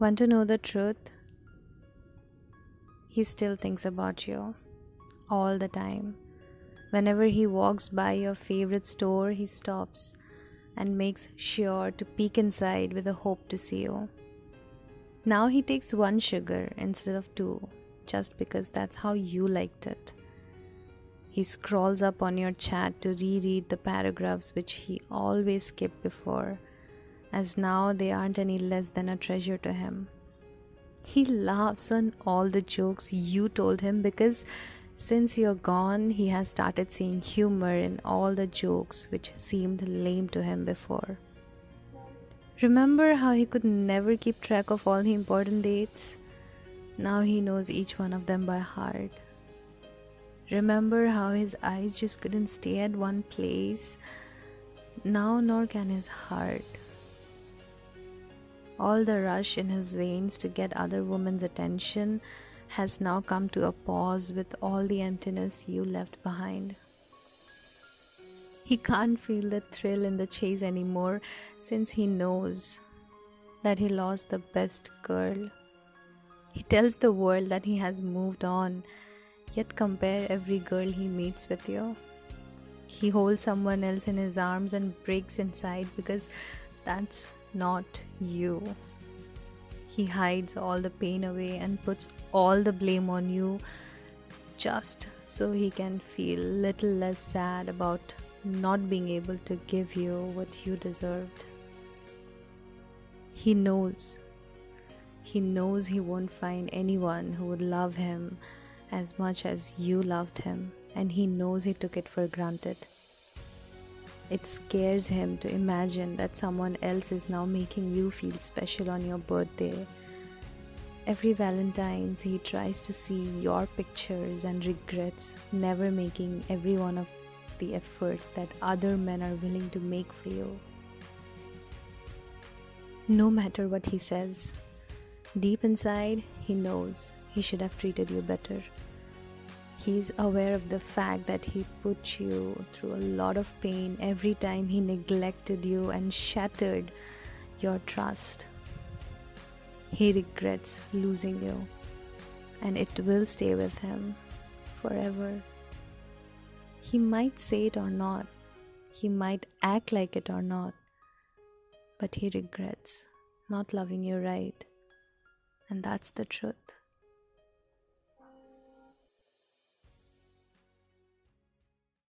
Want to know the truth? He still thinks about you all the time. Whenever he walks by your favorite store, he stops and makes sure to peek inside with a hope to see you. Now he takes one sugar instead of two, just because that's how you liked it. He scrolls up on your chat to reread the paragraphs which he always skipped before, as now they aren't any less than a treasure to him. He laughs on all the jokes you told him because since you're gone, he has started seeing humor in all the jokes which seemed lame to him before. Remember how he could never keep track of all the important dates? Now he knows each one of them by heart. Remember how his eyes just couldn't stay at one place? Now, nor can his heart. All the rush in his veins to get other women's attention has now come to a pause with all the emptiness you left behind. He can't feel the thrill in the chase anymore since he knows that he lost the best girl. He tells the world that he has moved on yet compare every girl he meets with you. He holds someone else in his arms and breaks inside because that's not you. He hides all the pain away and puts all the blame on you just so he can feel little less sad about not being able to give you what you deserved. He knows. He knows he won't find anyone who would love him as much as you loved him, and he knows he took it for granted. It scares him to imagine that someone else is now making you feel special on your birthday. Every Valentine's, he tries to see your pictures and regrets never making every one of the efforts that other men are willing to make for you. No matter what he says, deep inside, he knows he should have treated you better. He's aware of the fact that he put you through a lot of pain every time he neglected you and shattered your trust. He regrets losing you, and it will stay with him forever. He might say it or not, he might act like it or not, but he regrets not loving you right, and that's the truth.